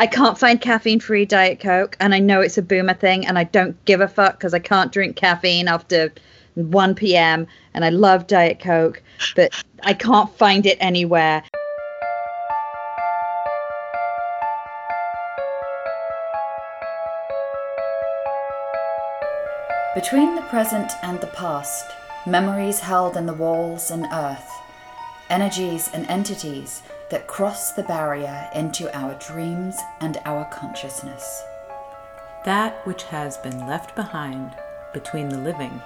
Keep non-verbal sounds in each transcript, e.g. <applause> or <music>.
I can't find caffeine free Diet Coke, and I know it's a boomer thing, and I don't give a fuck because I can't drink caffeine after 1 p.m. and I love Diet Coke, but I can't find it anywhere. Between the present and the past, memories held in the walls and earth, energies and entities that cross the barrier into our dreams and our consciousness. That which has been left behind between the living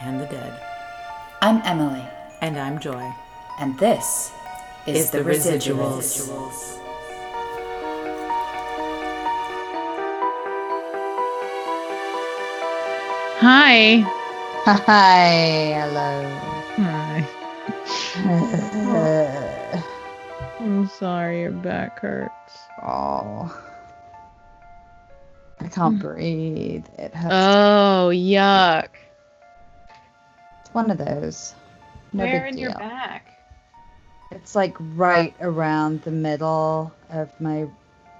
and the dead. I'm Emily, And I'm Joy. and this is, Is the, the residuals. Residuals. Hi. Hi, hello. Hi. <laughs> Uh, I'm sorry your back hurts. oh. I can't hmm. breathe. It hurts. Oh, yuck. it's one of those. No Where big in your deal. back? It's like right around the middle of my.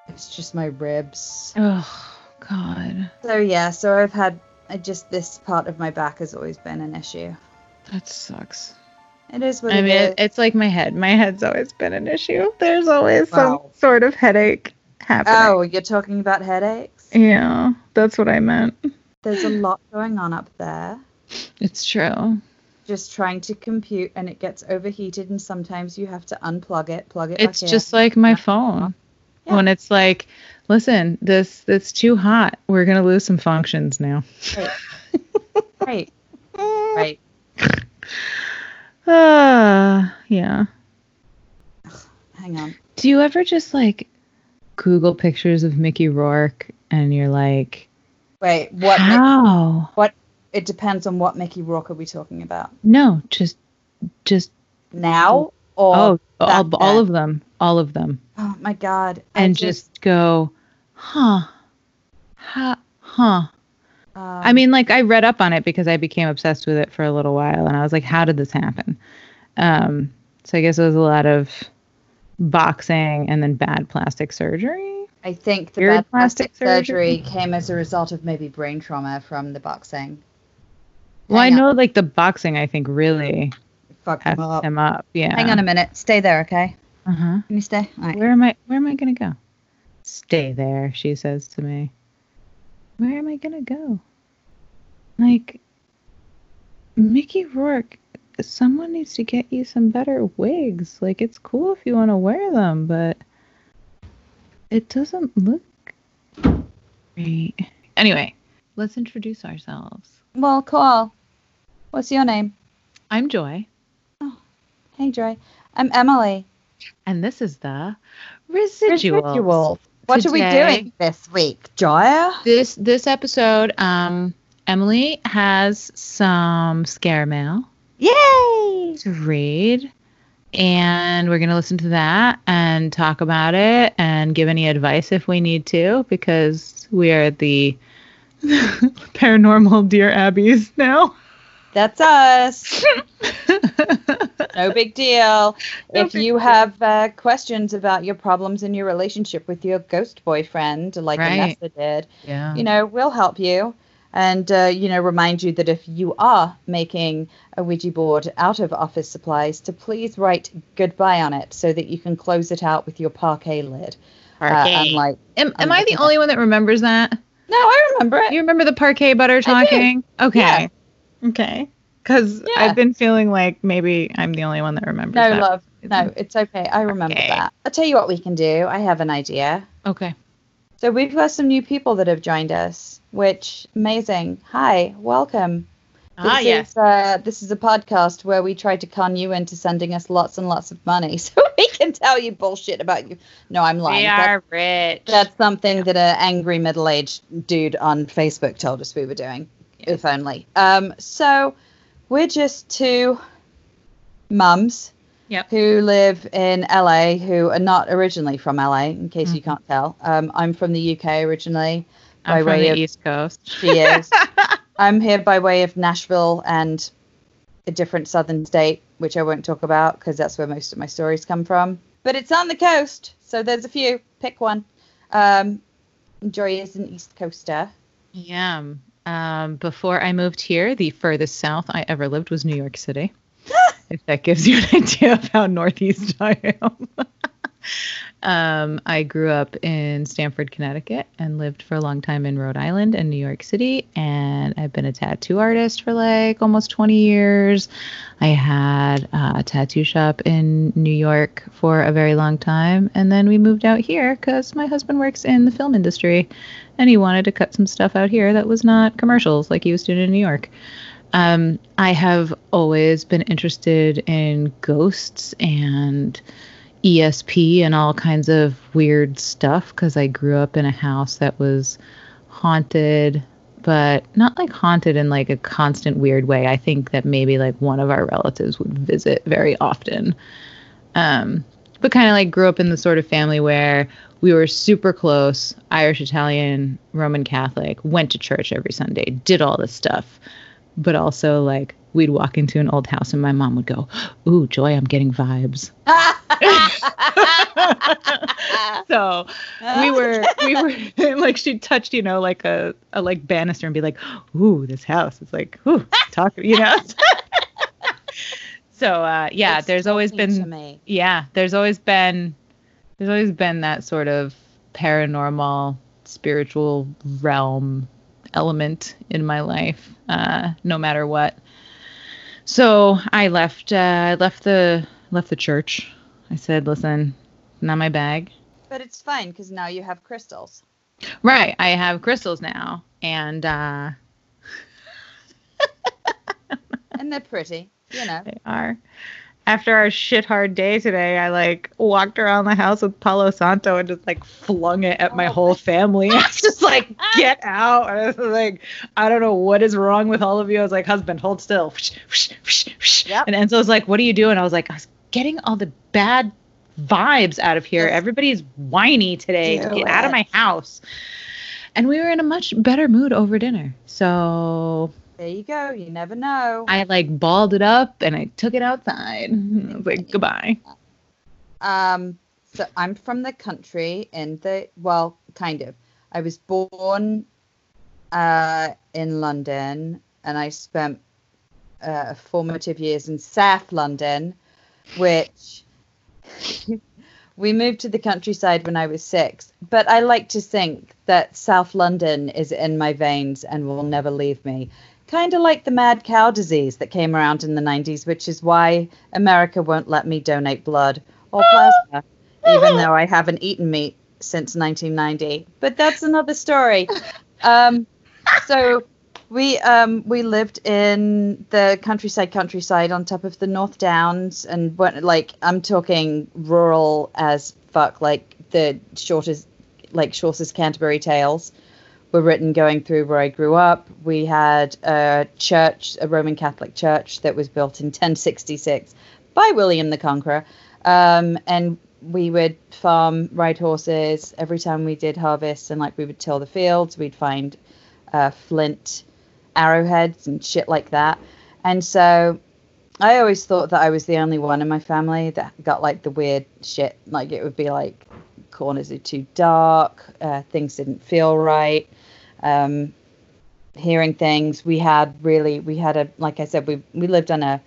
It's just my ribs. Oh, God. So yeah, so I've had. I just this part of my back has always been an issue. That sucks. It is what I it mean, is. it's like my head. My head's always been an issue. There's always Wow. some sort of headache happening. Oh, you're talking about headaches? Yeah, that's what I meant. There's a lot going on up there. It's true. Just trying to compute and it gets overheated and sometimes you have to unplug it, plug it back. It's back just like my phone. Yeah. When it's like, listen, this that's too hot. We're gonna lose some functions now. in. <laughs> Right. Right. Ah, yeah. Hang on. Do you ever just like Google pictures of Mickey Rourke and you're like, Wait, what Mick- what? it depends on what Mickey Rourke are we talking about. No, just, just Now or oh, all, all of them, all of them, Oh my god. And just go, huh, huh, huh. Um, I mean, like I read up on it because I became obsessed with it for a little while, and I was like, how did this happen? Um, so I guess it was a lot of boxing and then bad plastic surgery. I think the weird bad plastic plastic surgery surgery. came as a result of maybe brain trauma from the boxing. Well, I Hang on. know like the boxing, I think really Fucked him up. him up. Yeah. Hang on a minute. Stay there, okay? Uh-huh. Can you stay? All right. Where am I? Where am I gonna go? Stay there, she says to me. Where am I gonna go? Like, Mickey Rourke, someone needs to get you some better wigs. Like, it's cool if you want to wear them, but it doesn't look great. Anyway, let's introduce ourselves. Well, cool. What's your name? I'm Joy, Oh, Hey, Joy. I'm Emily. and this is the Residuals. Residuals. What are we doing this week, Joy? this this episode um emily has some scare mail Yay! to read and we're going to listen to that and talk about it and give any advice if we need to because we are the <laughs> paranormal dear Abbys now That's us. <laughs> No big deal. No if big you deal. have uh, questions about your problems in your relationship with your ghost boyfriend, like Right. Vanessa did, yeah you know, we'll help you. And, uh, you know, remind you that if you are making a Ouija board out of office supplies, to please write goodbye on it so that you can close it out with your Parkay lid. Uh, unlike, am, am i the only one that remembers that no, I remember it. you remember the Parkay butter talking okay Yeah. Okay because Yeah. i've been feeling like maybe i'm the only one that remembers No, that. love. No, it's okay. I remember Okay. that. I'll tell you what we can do. I have an idea. okay So we've got some new people that have joined us, which amazing. Hi, welcome. This ah is, yes uh, this is a podcast where we try to con you into sending us lots and lots of money <laughs> so we can tell you bullshit about you. No, I'm lying. We are rich. that's something that an angry middle-aged dude on Facebook told us we were doing. If only. Um, so we're just two mums Yep. who live in LA who are not originally from LA, in case you Mhm. can't tell. Um, I'm from the UK originally. by I'm from way the of- East Coast. She is. <laughs> I'm here by way of Nashville and a different southern state, which I won't talk about because that's where most of my stories come from. But it's on the coast, so there's a few. Pick one. Um, Joy is an East Coaster. Am. Um, before I moved here, the furthest south I ever lived was New York City. <laughs> if that gives you an <laughs> idea of how northeast I am. <laughs> um, I grew up in Stamford, Connecticut, and lived for a long time in Rhode Island and New York City. And I've been a tattoo artist for like almost 20 years. I had uh, a tattoo shop in New York for a very long time. And then we moved out here because my husband works in the film industry and he wanted to cut some stuff out here that was not commercials like he was doing in New York. Um, I have always been interested in ghosts and ESP and all kinds of weird stuff because I grew up in a house that was haunted, but not like haunted in like a constant weird way. I think that maybe like one of our relatives would visit very often. Um, but kind of like grew up in the sort of family where we were super close Irish, Italian, Roman Catholic, went to church every Sunday, did all this stuff but also like we'd walk into an old house and my mom would go, "Ooh, Joy, I'm getting vibes." <laughs> so we were we were <laughs> like she touched you know like a, a like banister and be like, "Ooh, this house is like, ooh, talking," you know. <laughs> so uh, yeah, It's there's always been yeah, there's always been there's always been that sort of paranormal spiritual realm element in my life uh, no matter what so i left uh, i left the left the church i said listen not my bag But it's fine because now you have crystals. right i have crystals now and uh And they're pretty, you know. <laughs> They are. After our shit hard day today, I like walked around the house with Palo Santo and just like flung it at my Oh whole family. <laughs> I was just like, <laughs> get out. I was like, I don't know what is wrong with all of you. I was like, husband, hold still. Yep. And Enzo was like, what are you doing? I was like, I was getting all the bad vibes out of here. Everybody's whiny today. Do Get out of my house. And we were in a much better mood over dinner. So There you go. You never know. I like balled it up and I took it outside. <laughs> I was like, goodbye. Um, so I'm from the country in the well, kind of. I was born uh, in London, and I spent uh, formative years in South London, which <laughs> we moved to the countryside when I was six. But I like to think that South London is in my veins and will never leave me. Kind of like the mad cow disease that came around in the 90s, which is why America won't let me donate blood or <laughs> plasma, even though I haven't eaten meat since 1990. But that's another story. <laughs> Um, so we um, we lived in the countryside, countryside on top of the North Downs, and went like I'm talking rural as fuck, like the shortest, like shortest Canterbury Tales were written going through where I grew up. We had a church, a Roman Catholic church that was built in 1066 by William the Conqueror. Um, and we would farm, ride horses every time we did harvest, and like we would till the fields, we'd find uh, flint arrowheads and shit like that. And so I always thought that I was the only one in my family that got like the weird shit. Like it would be like corners are too dark, uh, things didn't feel right. Um, hearing things, we had really, we had a, like I said, we we lived on a,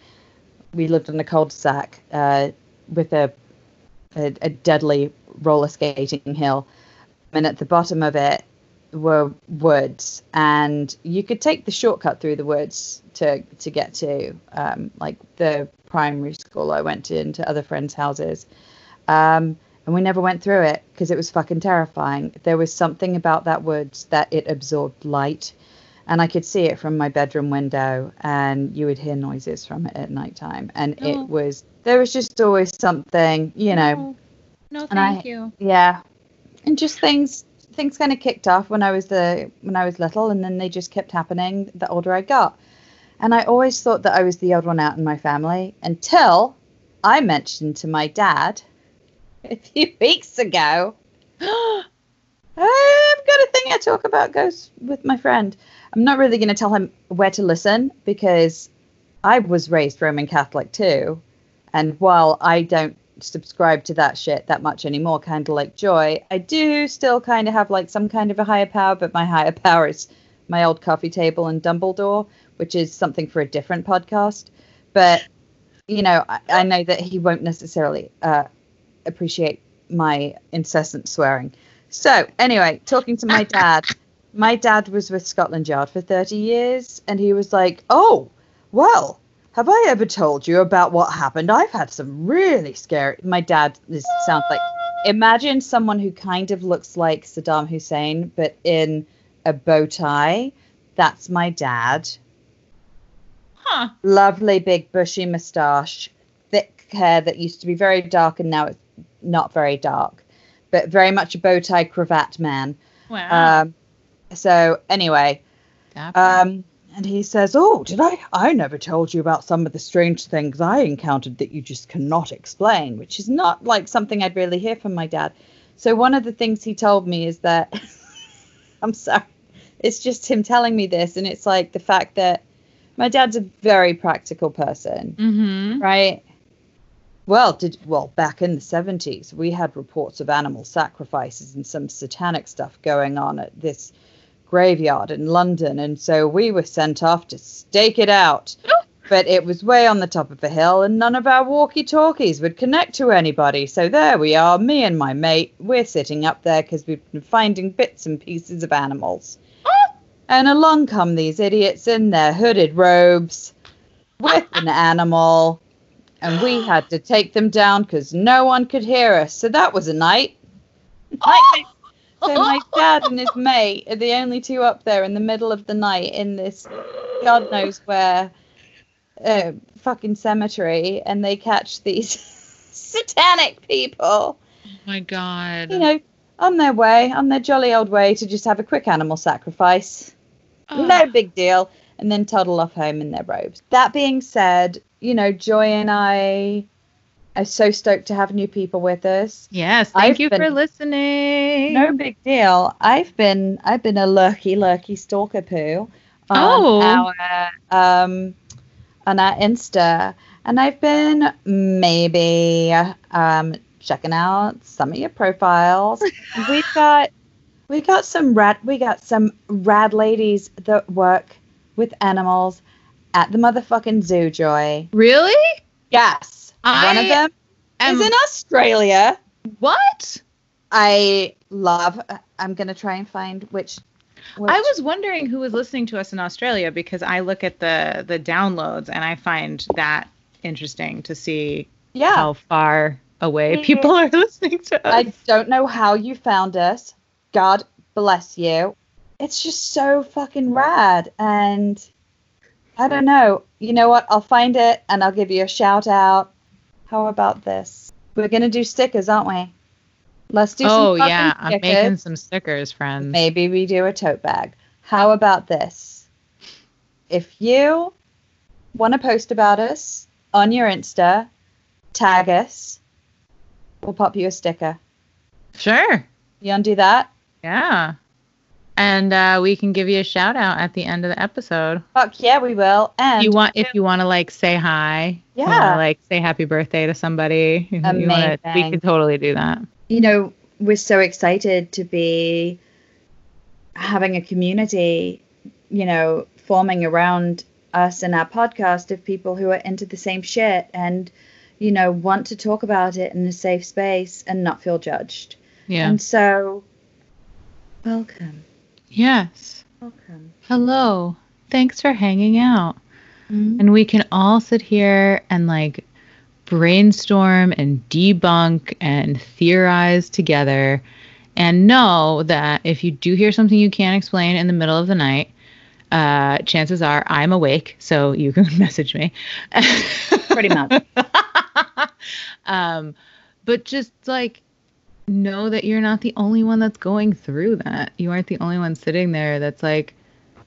we lived on a cul-de-sac uh, with a, a a deadly roller skating hill, and at the bottom of it were woods, and you could take the shortcut through the woods to to get to um, like the primary school I went to and to other friends' houses. Um, and we never went through it because it was fucking terrifying. There was something about that woods that it absorbed light, and I could see it from my bedroom window, and you would hear noises from it at nighttime, and No. it oh. was there was just always something, you know, oh. No, And I- thank you. yeah, and just things things kind of kicked off when I was the when I was little, and then they just kept happening the older I got. And I always thought that I was the odd one out in my family until I mentioned to my dad <laughs> a few weeks ago. <gasps> I've got a thing I talk about ghosts with my friend. I'm not really going to tell him where to listen because I was raised Roman Catholic too. And while I don't subscribe to that shit that much anymore, kind of like Joy. I do still kind of have like some kind of a higher power, but my higher <laughs> power is my old coffee table and Dumbledore, which is something for a different podcast. But, you know, I, I know that he won't necessarily uh, appreciate my incessant swearing. So, anyway, talking to my dad, <laughs> my dad was with Scotland Yard for 30 years, and he was like, Oh, well, have I ever told you about what happened? I've had some really scary. My dad this sounds like. Imagine someone who kind of looks like Saddam Hussein, but in a bow tie. That's my dad. Huh. Lovely big bushy moustache, thick hair that used to be very dark and now it's not very dark, but very much a bow tie cravat man. Wow. Um, so anyway, um, and he says, "Oh, did I? I never told you about some of the strange things I encountered that you just cannot explain," which is not like something I'd really hear from my dad. So one of the things he told me is that <laughs> I'm sorry, it's just him telling me this, and it's like the fact that my dad's a very practical person mm-hmm. right? Well, did well back in the seventies, we had reports of animal sacrifices and some satanic stuff going on at this graveyard in London, and so we were sent off to stake it out. <gasps> But it was way on the top of a hill, and none of our walkie-talkies would connect to anybody. So there we are, me and my mate. We're sitting up there because we've been finding bits and pieces of animals. Oh! And along come these idiots in their hooded robes <laughs> with an animal, and we had to take them down because no one could hear us. So that was a night. <laughs> So my dad and his mate are the only two up there in the middle of the night in this God knows where uh, fucking cemetery, and they catch these <laughs> satanic people Oh my god. you know, on their way, on their jolly old way to just have a quick animal sacrifice. Oh. No big deal. And then toddle off home in their robes. That being said, you know, Joy and I are so stoked to have new people with us. Yes. Thank I've you for been- listening. No big deal. I've been I've been a lurky lurky stalker poo on Oh. our um on our Insta. And I've been maybe um checking out some of your profiles. <laughs> We've got we got some rad we got some rad ladies that work with animals at the motherfucking zoo, Joy. Really? Yes. I One of them am- is in Australia. What? I love. I'm gonna try and find which. which I was wondering who was listening to us in Australia because I look at the the downloads and I find that interesting to see yeah. how far away mm-hmm. people are <laughs> listening to us. I don't know how you found us. God bless you. It's just so fucking rad, and I don't know. You know what? I'll find it and I'll give you a shout out. How about this? We're gonna do stickers, aren't we? Let's do. oh some fucking stickers. Oh yeah, I'm making some stickers, friends. Maybe we do a tote bag. How about this? If you want to post about us on your Insta, tag us. We'll pop you a sticker. Sure. You undo that? Yeah. And uh, we can give you a shout out at the end of the episode. Fuck yeah, we will. And you want if you want to like say hi, you wanna, Yeah. like say happy birthday to somebody. you wanna- we Amazing. could totally do that. you know, we're so excited to be having a community, you know, forming around us and our podcast of people who are into the same shit and, you know, want to talk about it in a safe space and not feel judged. Yeah. And so, welcome. Yes. Welcome. Hello. Thanks for hanging out. Mhm. And we can all sit here and like brainstorm and debunk and theorize together and know that if you do hear something you can't explain in the middle of the night, uh, chances are I'm awake, so you can <laughs> message me. Pretty much. <laughs> um, but just like know that you're not the only one that's going through that. You aren't the only one sitting there that's like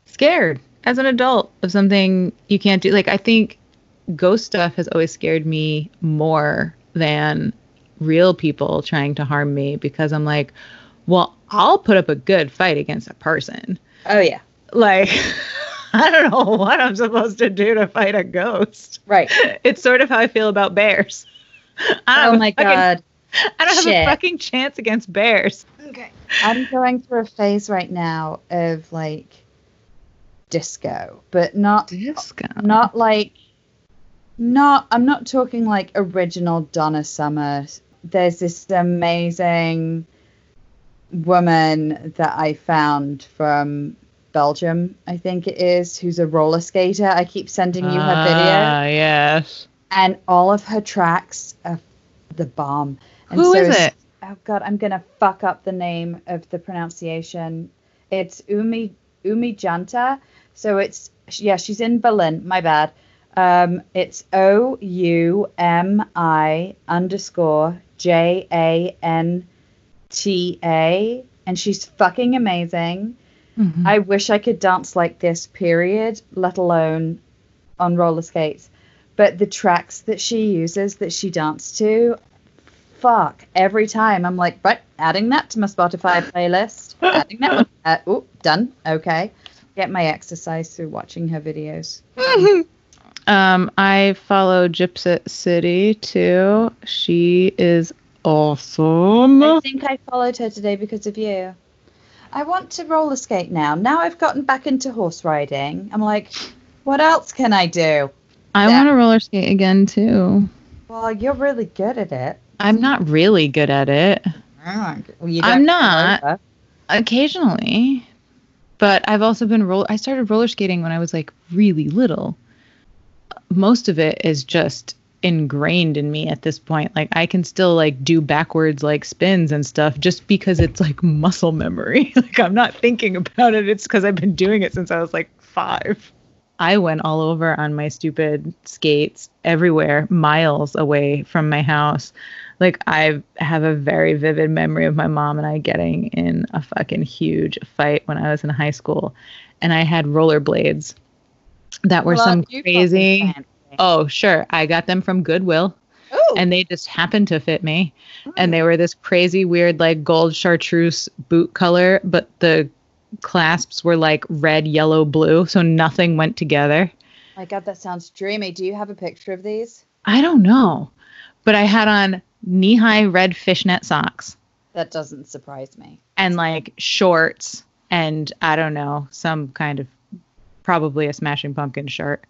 scared as an adult of something you can't do. Like I think ghost stuff has always scared me more than real people trying to harm me because I'm like, well, I'll put up a good fight against a person. Oh, yeah. Like <laughs> I don't know what I'm supposed to do to fight a ghost. Right. <laughs> It's sort of how I feel about bears. <laughs> I Oh my god. <laughs> I don't have a fucking chance against bears. Okay. I'm going through a phase right now of like disco, but not Disco. not like not I'm not talking like original Donna Summer. There's this amazing woman that I found from Belgium, I think it is, who's a roller skater. I keep sending you her video Ah, yes. and all of her tracks are the bomb. And Who so is it? Oh god, I'm gonna fuck up the name of the pronunciation. It's Oumi Oumi Janta. So it's yeah, she's in Berlin. My bad. Um, it's O U M I underscore J A N T A, and she's fucking amazing. Mhm. I wish I could dance like this, period, let alone on roller skates. But the tracks that she uses, that she danced to, fuck, every time I'm like, right, adding that to my Spotify <laughs> playlist. adding that one. Uh, oh, done. Okay. Get my exercise through watching her videos. <laughs> Um, I follow Gypsy City too. She is awesome. I think I followed her today because of you. I want to roller skate now. Now I've gotten back into horse riding. I'm like, what else can I do? I want to roller skate again too. Well, you're really good at it. I'm not really good at it. Well, I'm not. Occasionally. But I've also been roll I started roller skating when I was like really little. Most of it is just ingrained in me at this point. Like I can still like do backwards like spins and stuff just because it's like muscle memory. <laughs> like I'm not thinking about it. It's cuz I've been doing it since I was like 5. I went all over on my stupid skates everywhere, miles away from my house. Like I have a very vivid memory of my mom and I getting in a fucking huge fight when I was in high school, and I had rollerblades that were Well, some crazy. Oh sure, I got them from Goodwill, Ooh. and they just happened to fit me, and Mm. they were this crazy weird like gold chartreuse boot color, but the clasps were like red, yellow, blue, so nothing went together. my God, that sounds dreamy. Do you have a picture of these? I don't know, but I had on knee-high red fishnet socks. That doesn't surprise me. and like shorts and I don't know, some kind of probably a smashing pumpkin shirt.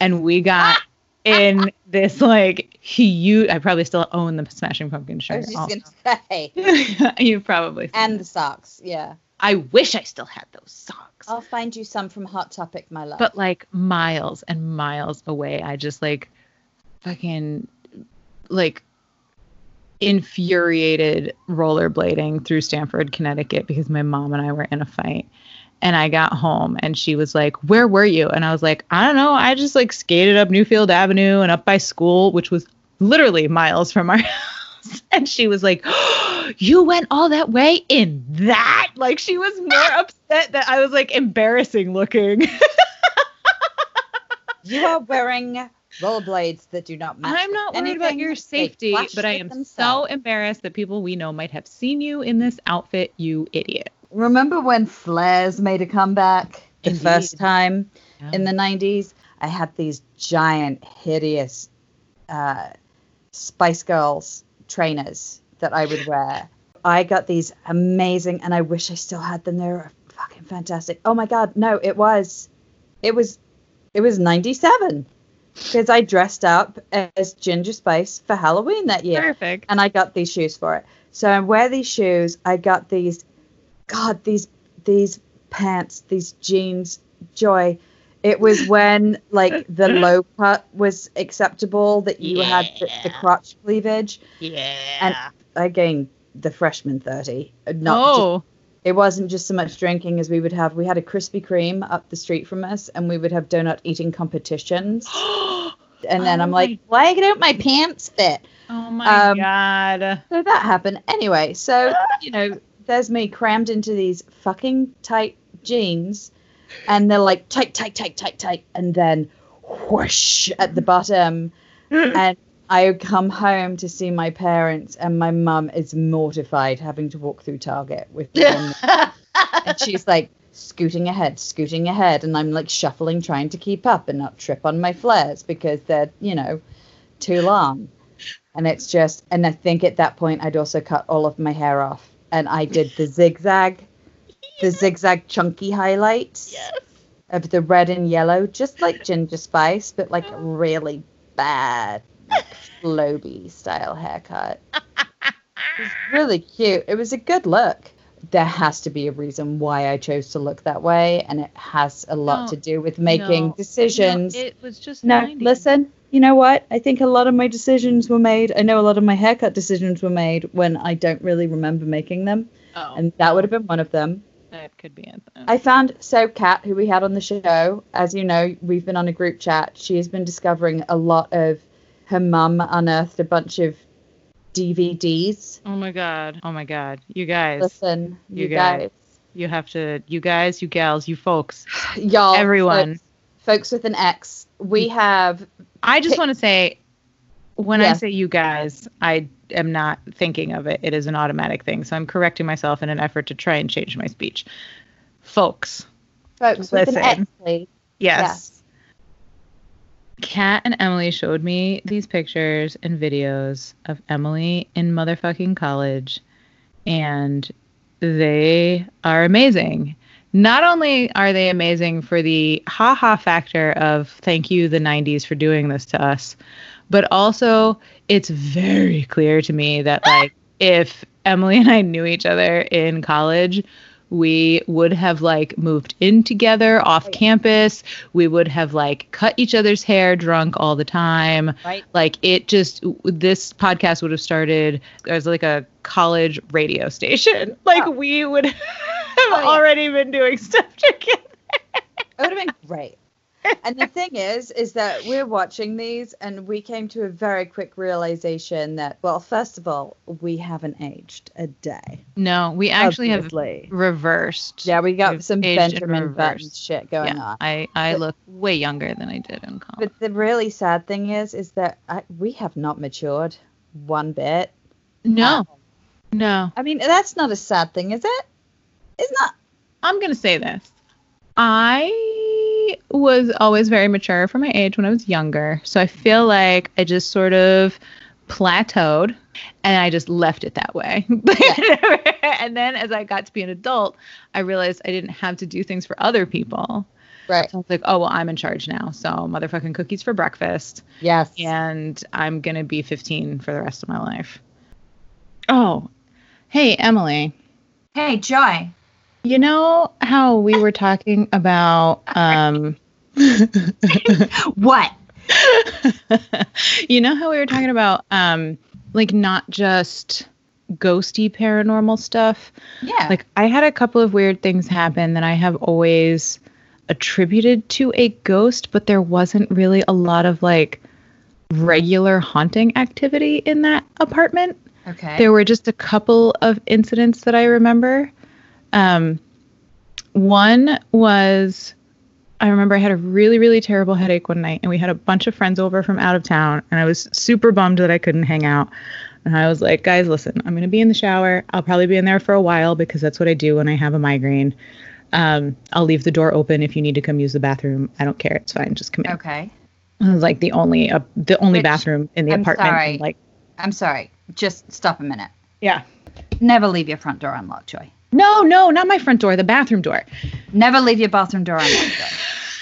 And we got ah! in this like huge I probably still own the smashing pumpkin shirt. I was just gonna <laughs> say, <laughs> you probably and the socks. Yeah, I wish I still had those socks. I'll find you some from Hot Topic, my love. But like miles and miles away, I just like fucking like infuriated rollerblading through Stamford, Connecticut because my mom and I were in a fight. And I got home and she was like, Where were you? And I was like, I don't know. I just like skated up Newfield Avenue and up by school, which was literally miles from our <laughs> house. And she was like, <gasps> You went all that way in that? Like she was more <laughs> upset that I was like embarrassing looking. <laughs> you are wearing rollerblades that do not match. I'm not worried about your safety, but I with am so embarrassed that people we know might have seen you in this outfit, you idiot. Remember when flares made a comeback the Indeed. first time Yeah. in the 90s? I had these giant, hideous uh, Spice Girls trainers that I would wear. I got these amazing, and I wish I still had them. They were fucking fantastic. Oh my god, no, it was, it was, it was 97 because I dressed up as Ginger Spice for Halloween that year Perfect. and I got these shoes for it. So I wear these shoes. I got these, God, these these pants, these jeans. Joy, it was when like the <laughs> low cut was acceptable that you had the, the crotch cleavage. Yeah. And I gained the freshman thirty. Not oh, it wasn't just so much drinking as we would have. We had a Krispy Kreme up the street from us, and we would have donut eating competitions. <gasps> And then Oh I'm like, why don't my pants fit? oh my um, god. So that happened. Anyway, so, <laughs> you know, there's me crammed into these fucking tight jeans, and they're like tight, tight, tight, tight, tight, and then whoosh at the bottom. <laughs> and I come home to see my parents, and my mum is mortified having to walk through Target with me. on <laughs> the- and she's like scooting ahead, scooting ahead, and I'm like shuffling, trying to keep up and not trip on my flares because they're, you know, too long. and it's just and I think at that point I'd also cut all of my hair off and I did the zigzag the zigzag chunky highlights of the red and yellow, just like ginger spice, but like really bad like, Flowbee style haircut. It was really cute. It was a good look. There has to be a reason why I chose to look that way, and it has a lot No, to do with making No, decisions. No, it was just No, 90s. listen. You know what? I think a lot of my decisions were made. I know a lot of my haircut decisions were made when I don't really remember making them, Oh, and that would have been one of them. that could be it. I found so Kat, who we had on the show, as you know, we've been on a group chat. She has been discovering a lot of her mum unearthed a bunch of DVDs. oh my god. Oh my god. You guys. Listen, you you, guys. guys, You have to. You guys. You gals. You folks. <sighs> y'all, Everyone. folks, folks with an X. We have I just Pick- want to say, when I say you guys, I am not thinking of it. It is an automatic thing. So I'm correcting myself in an effort to try and change my speech. Folks. folks with an Listen. X, please. Yes. Kat and Emily showed me these pictures and videos of Emily in motherfucking college, and they are amazing. Not only are they amazing for the ha ha factor of thank you, the 90s, for doing this to us, but also it's very clear to me that, like, if Emily and I knew each other in college, we would have like moved in together off campus. We would have like cut each other's hair drunk all the time. Right. Like it just this podcast would have started as like a college radio station. <laughs> Like Oh. we would <laughs> have oh, yeah. already been doing stuff <laughs> together. It would have been great. And the thing is, is that we're watching these and we came to a very quick realization that, well, first of all, we haven't aged a day. No, we actually Obviously. have reversed. Yeah, we got We've some Benjamin reverse. Button shit going yeah, on. I I But- look way younger than I did in college. But the really sad thing is, is that I, we have not matured one bit. No, no. I mean, that's not a sad thing, is it? It's not. I'm going to say this. I was always very mature for my age when I was younger. So I feel like I just sort of plateaued and I just left it that way. <laughs> and then as I got to be an adult, I realized I didn't have to do things for other people. Right. So I was like, oh, well, I'm in charge now. So motherfucking cookies for breakfast. Yes. And I'm going to be 15 for the rest of my life. Oh, hey, Emily. Hey, Joy. You know how we were talking about um <laughs> What? <laughs> you know how we were talking about um like not just ghosty paranormal stuff? Yeah. Like I had a couple of weird things happen that I have always attributed to a ghost, but there wasn't really a lot of like regular haunting activity in that apartment. okay. There were just a couple of incidents that I remember. Um, one was I remember I had a really, really terrible headache one night, and we had a bunch of friends over from out of town, and I was super bummed that I couldn't hang out. And I was like, guys, listen, I'm going to be in the shower. I'll probably be in there for a while because that's what I do when I have a migraine. Um, I'll leave the door open if you need to come use the bathroom. I don't care. It's fine. Just come in. okay. It was like the only uh, the only Which- bathroom in the I'm apartment. sorry. and, like, I'm sorry. Just stop a minute. yeah. Never leave your front door unlocked, Joy. No, no, not my front door, the bathroom door. Never leave your bathroom door unlocked.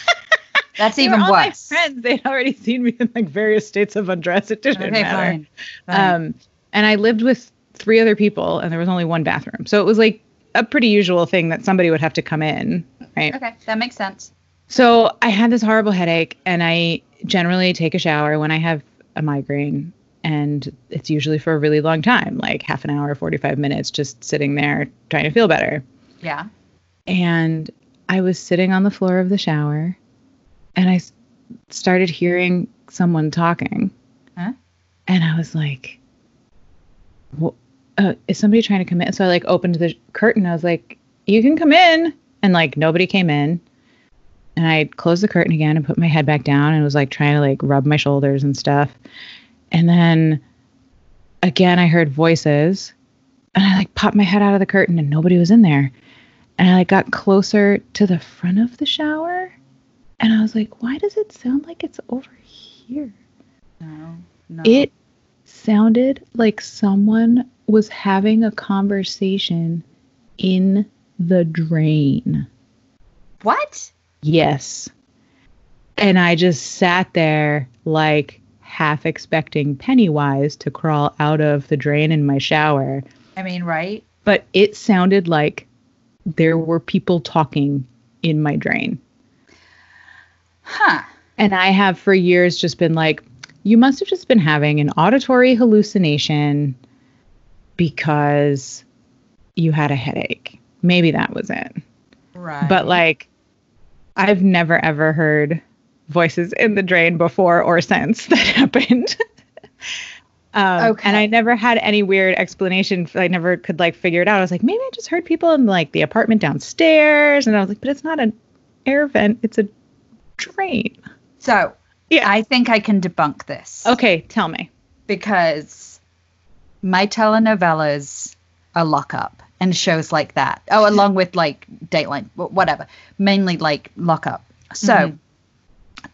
<laughs> That's even all my worse. friends. They'd already seen me in like various states of undress. It didn't Okay, matter. fine. fine. Um, and I lived with three other people, and there was only one bathroom, so it was like a pretty usual thing that somebody would have to come in, right? okay, that makes sense. So I had this horrible headache, and I generally take a shower when I have a migraine, and it's usually for a really long time, like half an hour, forty-five minutes, just sitting there trying to feel better. Yeah. and I was sitting on the floor of the shower and i started hearing someone talking. Huh? And I was like, "Wha- uh, is somebody trying to come in? So I like opened the curtain. I was like, you can come in. And like nobody came in. And I closed the curtain again and put my head back down and was like trying to like rub my shoulders and stuff. And then again, I heard voices and I like popped my head out of the curtain and nobody was in there and I like got closer to the front of the shower and I was like, why does it sound like it's over here? No. No. It sounded like someone was having a conversation in the drain. What? Yes. And I just sat there like half expecting Pennywise to crawl out of the drain in my shower. I mean, right? But it sounded like there were people talking in my drain. Huh. And I have for years just been like, you must have just been having an auditory hallucination because you had a headache. Maybe that was it. Right. But like, I've never ever heard voices in the drain before or since <laughs> that happened. um, Okay. And I never had any weird explanation. I never could like figure it out. I was like, maybe I just heard people in like the apartment downstairs. And I was like, but it's not an air vent, it's a drain. so Yeah. I think I can debunk this. Okay, tell me. because my telenovelas are lockup and shows like that. Oh, along with like Dateline, whatever. Mainly like lockup. So Mhm.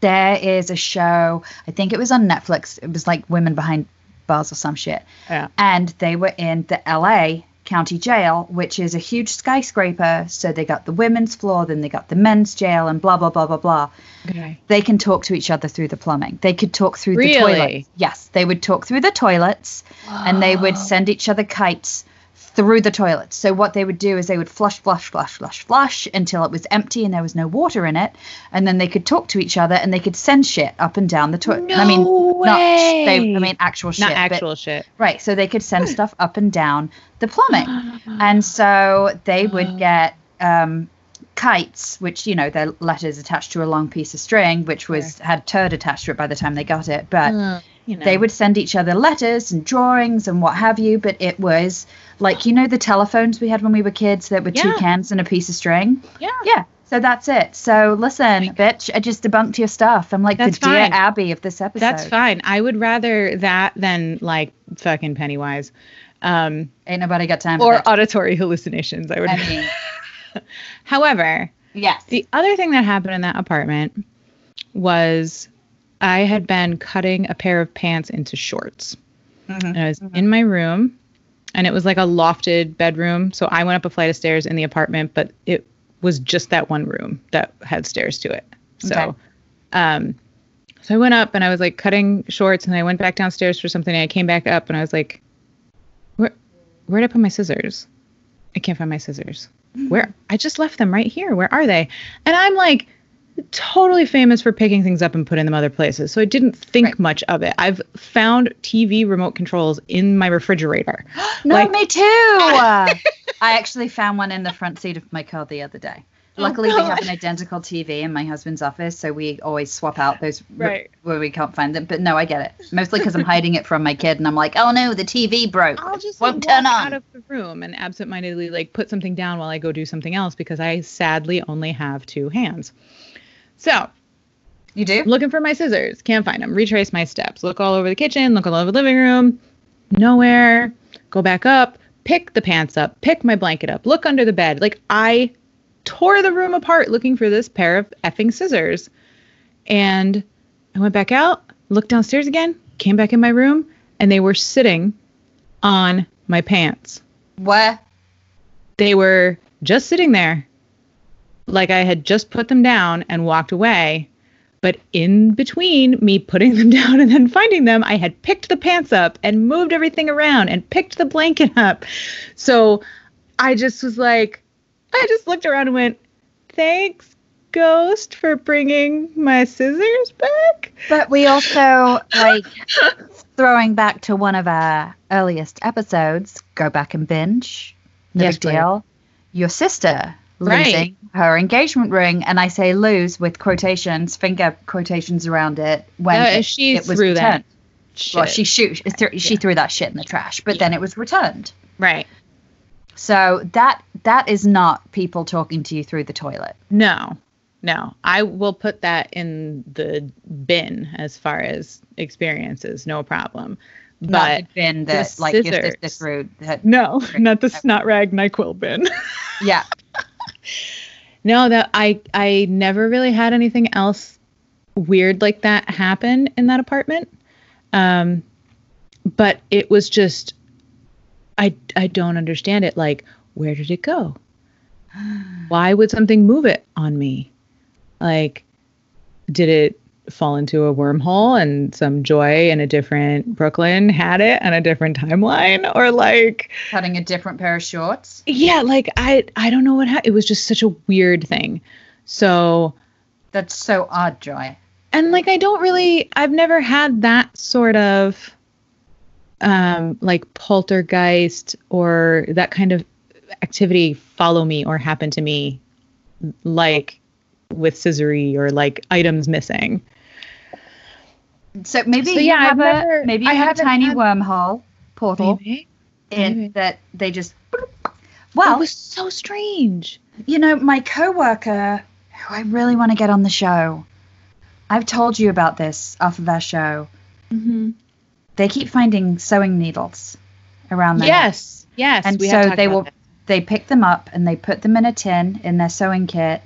There is a show. I think it was on Netflix. It was like Women Behind Bars or some shit. Yeah. And they were in the LA County Jail, which is a huge skyscraper. So they got the women's floor, then they got the men's jail, and blah blah blah blah blah Okay. they can talk to each other through the plumbing. They could talk through the Really? toilets. Yes, they would talk through the toilets and they would send each other kites through the toilets. So what they would do is they would flush, flush, flush, flush, flush until it was empty and there was no water in it, and then they could talk to each other and they could send shit up and down the toilet. I mean, No not sh- they. way. I mean actual shit. Not but- actual shit. Right. So they could send <sighs> stuff up and down the plumbing. <sighs> and so they would get um, kites, which, you know, their letters attached to a long piece of string, which was had turd attached to it by the time they got it. But You know. they would send each other letters and drawings and what have you. But it was like, you know, the telephones we had when we were kids that were two cans and a piece of string? Yeah. Yeah. So that's it. So listen, bitch, I just debunked your stuff. I'm like That's the dear fine. Abby of this episode. That's fine. I would rather that than like fucking Pennywise. Um, Ain't nobody got time for or auditory hallucinations. I would. I <laughs> mean, However, yes. the other thing that happened in that apartment was I had been cutting a pair of pants into shorts. Mhm. And I was in my room, and it was like a lofted bedroom. So I went up a flight of stairs in the apartment, but it was just that one room that had stairs to it. So, Okay. um, so I went up and I was like cutting shorts, and I went back downstairs for something. And I came back up, and I was like, "Where, where did I put my scissors? I can't find my scissors. Where? I just left them right here. Where are they?" And I'm like, totally famous for picking things up and putting them other places. So I didn't think Right. much of it. I've found TV remote controls in my refrigerator. <gasps> No, Like- me too. <laughs> I actually found one in the front seat of my car the other day. Oh, Luckily, we have an identical TV in my husband's office, so we always swap out those Right. where we can't find them. But no, I get it. Mostly because I'm hiding it from my kid, and I'm like, oh no, the TV broke. I'll just won't like, turn on. out of the room and absentmindedly like put something down while I go do something else because I sadly only have two hands. So you do? I'm looking for my scissors, can't find them. Retrace my steps. Look all over the kitchen, look all over the living room, nowhere. Go back up, pick the pants up, pick my blanket up, look under the bed. Like I tore the room apart looking for this pair of effing scissors. And I went back out, looked downstairs again, came back in my room, and they were sitting on my pants. What? They were just sitting there, like I had just put them down and walked away. But in between me putting <laughs> them down and then finding them, I had picked the pants up and moved everything around and picked the blanket up. So I just was like, I just looked around and went, thanks, Ghost, for bringing my scissors back. But we also like throwing back to one of our earliest episodes. Go back and binge. No Yes, big deal. Your sister Right. losing her engagement ring, and I say lose with quotations, finger quotations around it when Uh, it, she it was threw returned. that. Well, shit. she shoot she, she threw that shit in the trash, but then it was returned. right. So that that is not people talking to you through the toilet. No, no. I will put that in the bin as far as experiences, no problem. Not But the bin that the like your sister threw. That, no, <laughs> not the snot rag Nyquil bin. yeah. No, that I I never really had anything else weird like that happen in that apartment. Um, but it was just I I don't understand it. Like, where did it go? <sighs> Why would something move it on me? Like, did it fall into a wormhole and some joy in a different Brooklyn had it on a different timeline? Or like Cutting a different pair of shorts. yeah, like I I don't know what happened. It was just such a weird thing. So That's so odd, Joy. and like I don't really I've never had that sort of um like poltergeist or that kind of activity follow me or happen to me like with scissory or like items missing. So maybe So, you have I've a never- maybe you I have a tiny had- wormhole portal Maybe. in maybe. that they just. Well, Well, it was so strange. you know, my coworker, who I really want to get on the show, I've told you about this off of our show. Mm-hmm. They keep finding sewing needles around there. Yes. Yes. and we so talked they will that. they pick them up and they put them in a tin in their sewing kit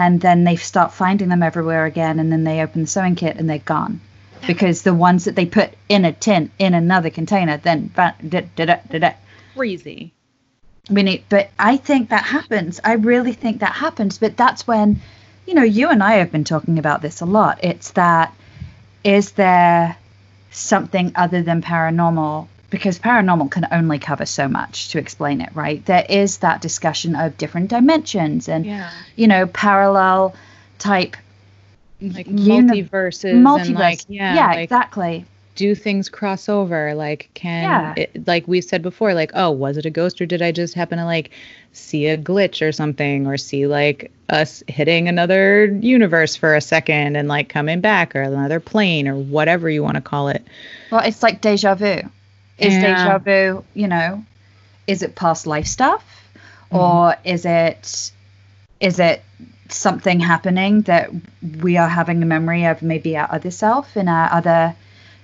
and then they start finding them everywhere again and then they open the sewing kit and they're gone because the ones that they put in a tin in another container then va- da, da, da, da, da. crazy. I mean, it, but I think that happens. I really think that happens. But that's when, you know, you and I have been talking about this a lot. It's that is there something other than paranormal? Because paranormal can only cover so much to explain it, right? There is that discussion of different dimensions and, Yeah. you know, parallel type Like uni- multiverses multiverse. and like yeah, yeah like, exactly. do things cross over? Like can Yeah. it, like we said before, like oh, was it a ghost or did I just happen to like see a glitch or something or see like us hitting another universe for a second and like coming back or another plane or whatever you want to call it. Well, it's like deja vu. Is Yeah. deja vu, you know, is it past life stuff, or is it is it something happening that we are having a memory of maybe our other self in our other?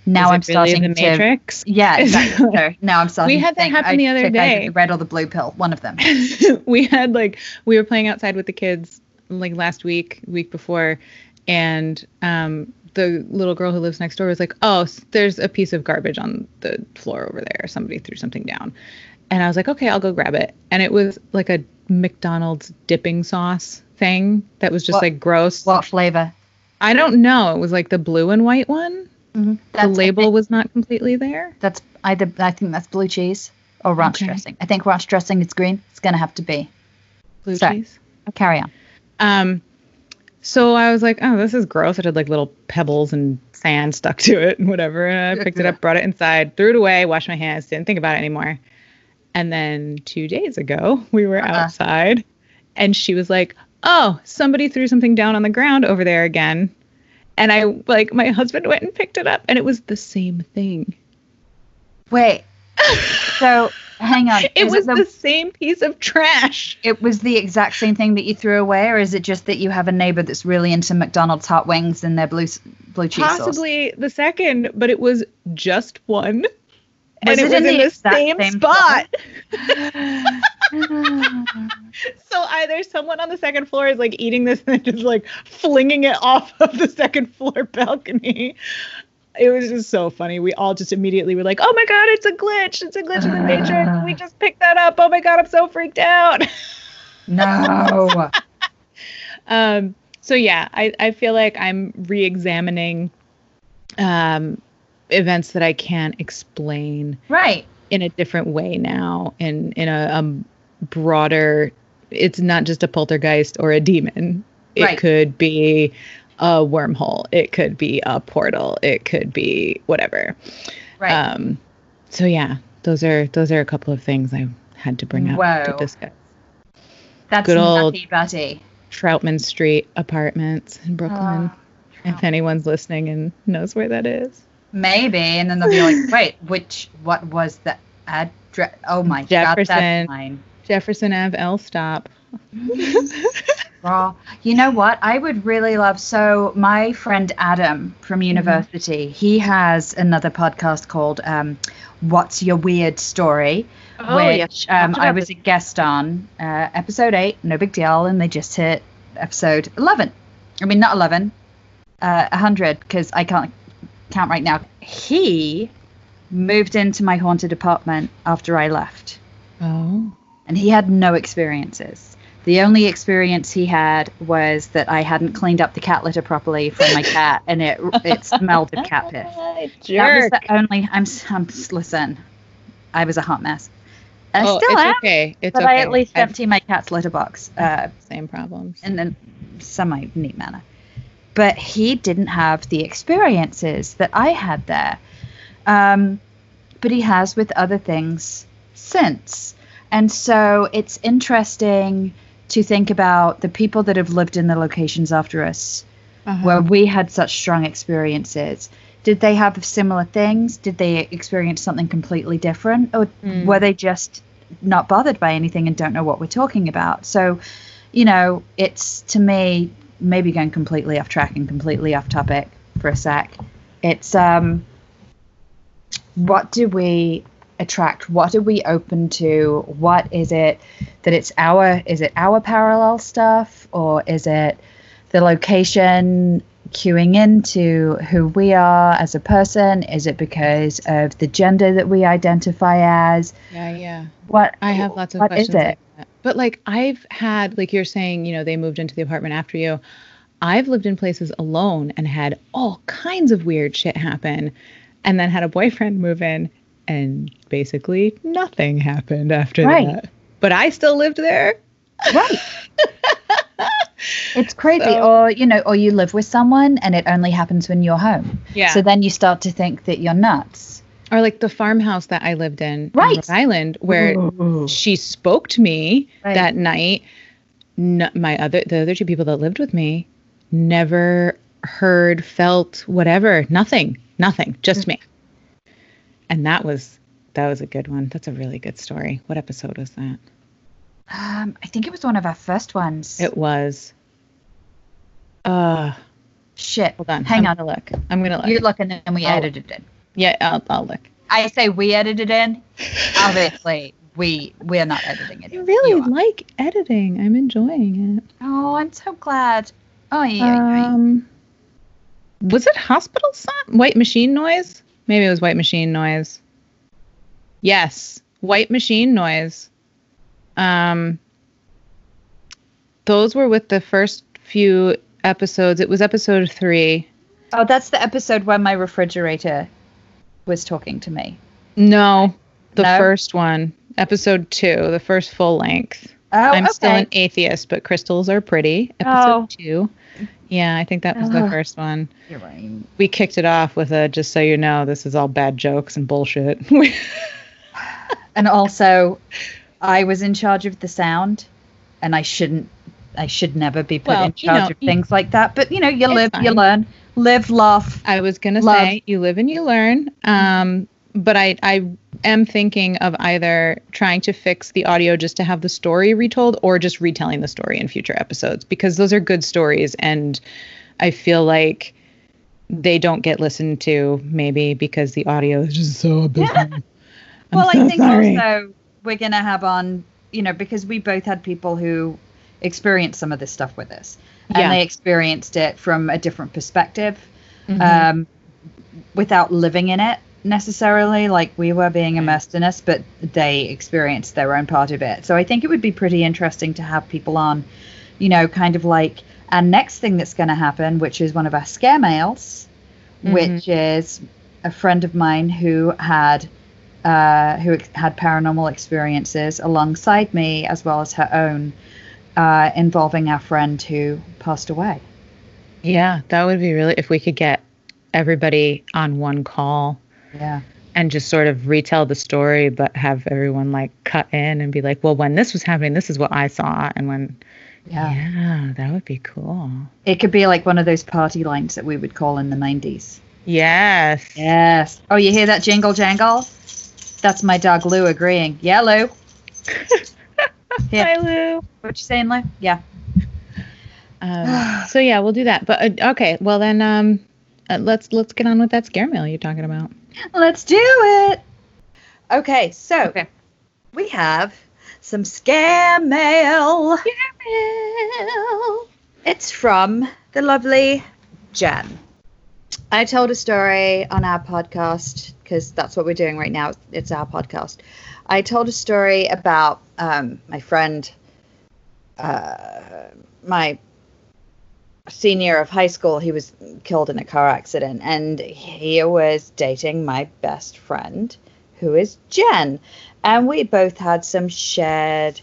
Now I'm really starting the to. Matrix. Yeah, <laughs> exactly. So now I'm starting. We had that happen I the other think I did day. the red or the blue pill, one of them. <laughs> we had like we were playing outside with the kids like last week week before and um the little girl who lives next door was like oh there's a piece of garbage on the floor over there somebody threw something down and i was like okay i'll go grab it and it was like a mcdonald's dipping sauce thing that was just What- like gross What flavor? i don't know it was like the blue and white one the That's, label was not completely there That's either. I think that's blue cheese or ranch Okay. dressing. I think ranch dressing is green. It's gonna have to be. blue Sorry. cheese Carry on. Um, so I was like, oh, this is gross. It had like little pebbles and sand stuck to it and whatever. And I picked it up, brought it inside, threw it away, washed my hands, didn't think about it anymore. And then two days ago, we were Uh-uh. outside and she was like, oh, somebody threw something down on the ground over there again. And I, like, my husband went and picked it up and it was the same thing. Wait. <laughs> So hang on. It Is was the, the same piece of trash. it was the exact same thing that you threw away, or is it just that you have a neighbor that's really into McDonald's hot wings and their blue blue cheese sauce? Possibly the second, but it was just one. Was and it, it was in in the the, same, same spot. <laughs> <laughs> so either someone on the second floor is like eating this and just like flinging it off of the second floor balcony. It was just so funny. We all just immediately were like, "Oh my god, it's a glitch! It's a glitch in the matrix! We <laughs> just picked that up! Oh my god, I'm so freaked out!" no. <laughs> um so yeah i i feel like i'm re-examining um events that i can't explain right. in a different way now in in a, um broader it's not just a poltergeist or a demon it Right. could be a wormhole it could be a portal it could be whatever Right. um so yeah those are those are a couple of things i had to bring up to discuss That's good old- buddy. Troutman Street apartments in Brooklyn. Ah, if anyone's listening and knows where that is. Maybe, and then they'll be like, "Wait, which? What was the address? Oh my god, Jefferson. that's mine." Jefferson Ave L stop. <laughs> Raw. You know what? I would really love. So my friend Adam from Mm-hmm. university, he has another podcast called um, "What's Your Weird Story," Oh, which um, I was a guest on, uh, episode eight. No big deal, and they just hit episode eleven. I mean, not eleven, uh, hundred, because I can't count right now. He moved into my haunted apartment after I left, Oh. and he had no experiences. The only experience he had was that I hadn't cleaned up the cat litter properly for my cat, and it it smelled of cat <laughs> piss. Jerk. That was the only. I'm. I'm. Listen, I was a hot mess. I oh, still it's am, okay. It's but okay. I at least I've- empty my cat's litter box. Uh, same problems. in a semi neat manner. But he didn't have the experiences that I had there. Um, but he has with other things since. And so it's interesting to think about the people that have lived in the locations after us Uh-huh. where we had such strong experiences. Did they have similar things? Did they experience something completely different? Or Mm. were they just not bothered by anything and don't know what we're talking about? So, you know, it's to me, maybe going completely off track and completely off topic for a sec. It's um, what do we attract? What are we open to? What is it that it's our, is it our parallel stuff or is it the location queuing into who we are as a person? Is it because of the gender that we identify as? Yeah, yeah. What I have lots of what is questions. it? like. But like I've had, like you're saying, you know, they moved into the apartment after you. I've lived in places alone and had all kinds of weird shit happen, and then had a boyfriend move in, and basically nothing happened after Right. that. But I still lived there. Right. <laughs> it's crazy. So- or, you know, or you live with someone and it only happens when you're home. Yeah. So then you start to think that you're nuts. or like the farmhouse that I lived in, Right. in Island, where she spoke to me Right. that night. No, my other the other two people that lived with me never heard, felt, whatever, nothing, nothing, just mm. me. And that was that was a good one. That's a really good story. What episode was that? Um, I think it was one of our first ones. It was. Uh, Shit. hold on. Hang I'm on. gonna look. I'm gonna look. You're looking and we Oh. edited it. yeah, I'll, I'll look. I say we edited in. Obviously, we we're not editing it. I really are. like editing. I'm enjoying it. Oh, I'm so glad. Oh yeah. Um, was it hospital sound? White machine noise? Maybe it was white machine noise. Yes, white machine noise. Um, those were with the first few episodes. It was episode three. oh, that's the episode where my refrigerator was talking to me. No, the No? first one, episode two, the first full length. Oh, I'm okay. still an atheist, but crystals are pretty. Episode Oh. two. Yeah, I think that was the first one. You're right. we kicked it off with a just so you know this is all bad jokes and bullshit <laughs> And also, I was in charge of the sound, and I shouldn't. I should never be put Well, in charge know, of things like that. But you know, you live, you learn, live, laugh. i was gonna Love. say you live and you learn um but i i am thinking of either trying to fix the audio just to have the story retold or just retelling the story in future episodes because those are good stories and i feel like they don't get listened to maybe because the audio is just so <laughs> abysmal I'm well, so I think sorry. also we're gonna have on, you know, because we both had people who experienced some of this stuff with us, and Yeah. they experienced it from a different perspective, Mhm. um, without living in it necessarily, like we were being immersed in us, but they experienced their own part of it. So I think it would be pretty interesting to have people on, you know, kind of like our next thing that's going to happen, which is one of our scare mails, Mhm. which is a friend of mine who had uh, who ex- had paranormal experiences alongside me as well as her own, uh, involving our friend who passed away. yeah that would be really if we could get everybody on one call Yeah. and just sort of retell the story, but have everyone like cut in and be like, well, when this was happening, this is what I saw. And when, Yeah. yeah, that would be cool. It could be like one of those party lines that we would call in the 90s. Yes. Yes. Oh, you hear that jingle jangle? That's my dog Lou agreeing. Yeah, Lou. <laughs> Yeah. Hi, Lou. What you saying, Lou? Yeah. Um, so yeah, we'll do that. But uh, okay, well then, um, uh, let's let's get on with that scare mail you're talking about. Let's do it. Okay, so Okay. we have some scare mail. Scare mail. It's from the lovely Jen. I told a story on our podcast because that's what we're doing right now. It's our podcast. I told a story about um, my friend, uh, my senior of high school. He was killed in a car accident, and he was dating my best friend, who is Jen. And we both had some shared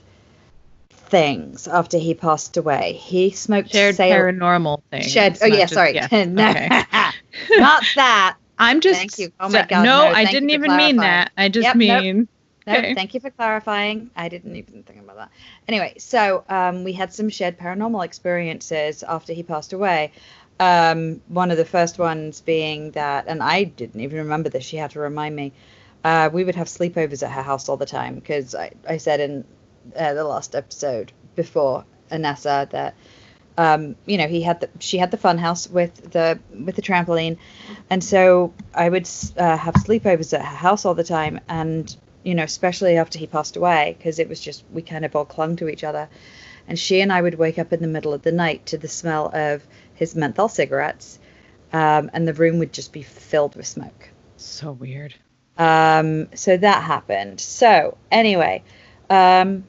things after he passed away. He smoked Shared sail- paranormal things. Shared. Oh yeah, just- sorry. yeah, <laughs> no, okay. not that. I'm just. Thank you. Oh my God, No, no, I didn't even mean that. I just Yep, nope. No, Okay. thank you for clarifying. I didn't even think about that. Anyway, so um, we had some shared paranormal experiences after he passed away. Um, one of the first ones being that, and I didn't even remember this. She had to remind me. Uh, we would have sleepovers at her house all the time because I, I said in uh, the last episode before Anessa that um, you know he had the she had the fun house with the with the trampoline, and so I would uh, have sleepovers at her house all the time, and you know especially after he passed away because it was just we kind of all clung to each other, and she and I would wake up in the middle of the night to the smell of his menthol cigarettes, um, and the room would just be filled with smoke. So weird. Um, so that happened. So anyway, um,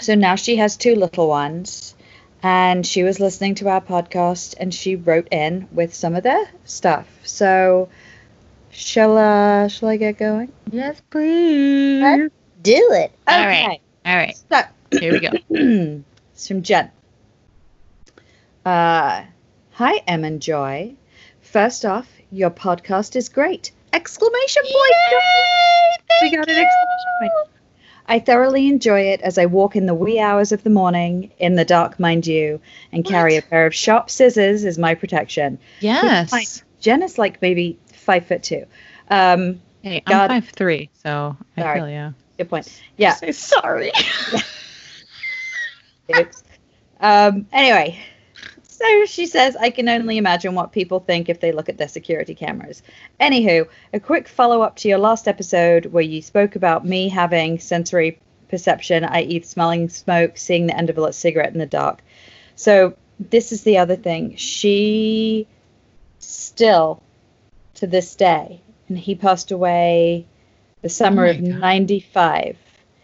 so now she has two little ones, and she was listening to our podcast, and she wrote in with some of their stuff. So shall uh, shall I get going? Yes, please. Right. Do it. All Okay. right. All right. So Here we go. <clears throat> it's from Jen. Uh, hi, Em and Joy. First off, your podcast is great! Exclamation point! we got an exclamation point. I thoroughly enjoy it as I walk in the wee hours of the morning, in the dark, mind you, and carry a pair of sharp scissors as my protection. Yes. Jen is like maybe five foot two. Um, Hey, I'm five three, so I Sorry. feel yeah. good point. Yeah. Sorry. <laughs> Um, anyway, so she says, I can only imagine what people think if they look at their security cameras. Anywho, a quick follow up to your last episode where you spoke about me having sensory perception, i.e., smelling smoke, seeing the end of a lit cigarette in the dark. So, this is the other thing. She still, to this day, and he passed away the summer my of God. 95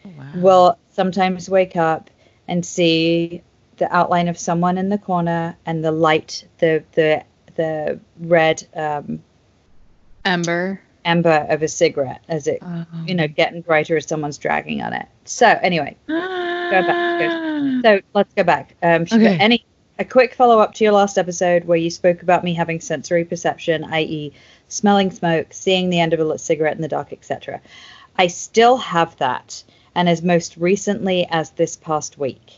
Oh, wow. will sometimes wake up and see the outline of someone in the corner and the light, the the the red um, Ember. ember of a cigarette as it Um, you know getting brighter as someone's dragging on it. So anyway, go back, so let's go back. Um, Okay. any a quick follow up to your last episode where you spoke about me having sensory perception, i.e., smelling smoke, seeing the end of a lit cigarette in the dark, etc. I still have that, and as most recently as this past week.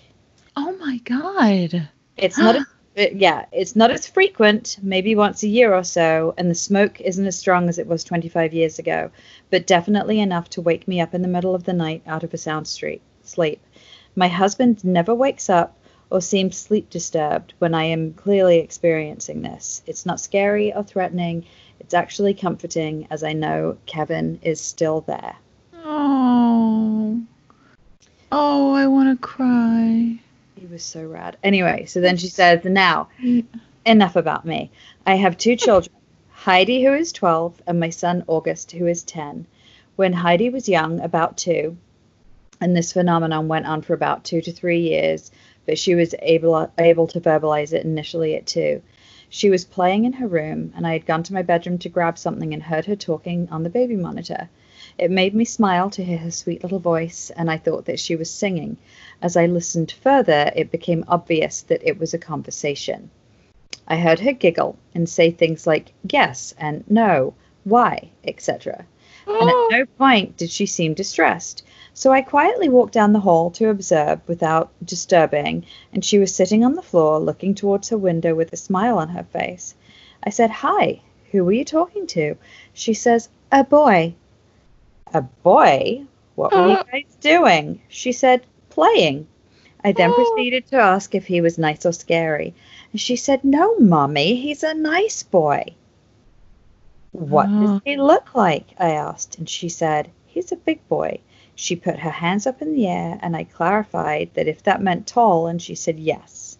Oh my god. It's not, <gasps> as, it- yeah, it's not as frequent, maybe once a year or so, and the smoke isn't as strong as it was 25 years ago, but definitely enough to wake me up in the middle of the night out of a sound street, sleep. My husband never wakes up or seems sleep disturbed when I am clearly experiencing this. It's not scary or threatening. It's actually comforting as I know Kevin is still there. Oh. Oh, I want to cry. He was so rad. Anyway, so then she says, Now, enough about me. I have two children Heidi, who is 12, and my son August, who is 10. When Heidi was young, about two, and this phenomenon went on for about two to three years, but she was able, able to verbalize it initially at two. She was playing in her room, and I had gone to my bedroom to grab something and heard her talking on the baby monitor. It made me smile to hear her sweet little voice, and I thought that she was singing. As I listened further, it became obvious that it was a conversation. I heard her giggle and say things like yes and no, why, etc. And at oh. no point did she seem distressed. So I quietly walked down the hall to observe without disturbing, and she was sitting on the floor looking towards her window with a smile on her face. I said, Hi, who were you talking to? She says, A boy. A boy? What were you guys doing? She said, Playing. I then proceeded to ask if he was nice or scary. And she said, No, Mummy, he's a nice boy. What does he look like? I asked. And she said, He's a big boy. She put her hands up in the air, and I clarified that if that meant tall, and she said yes.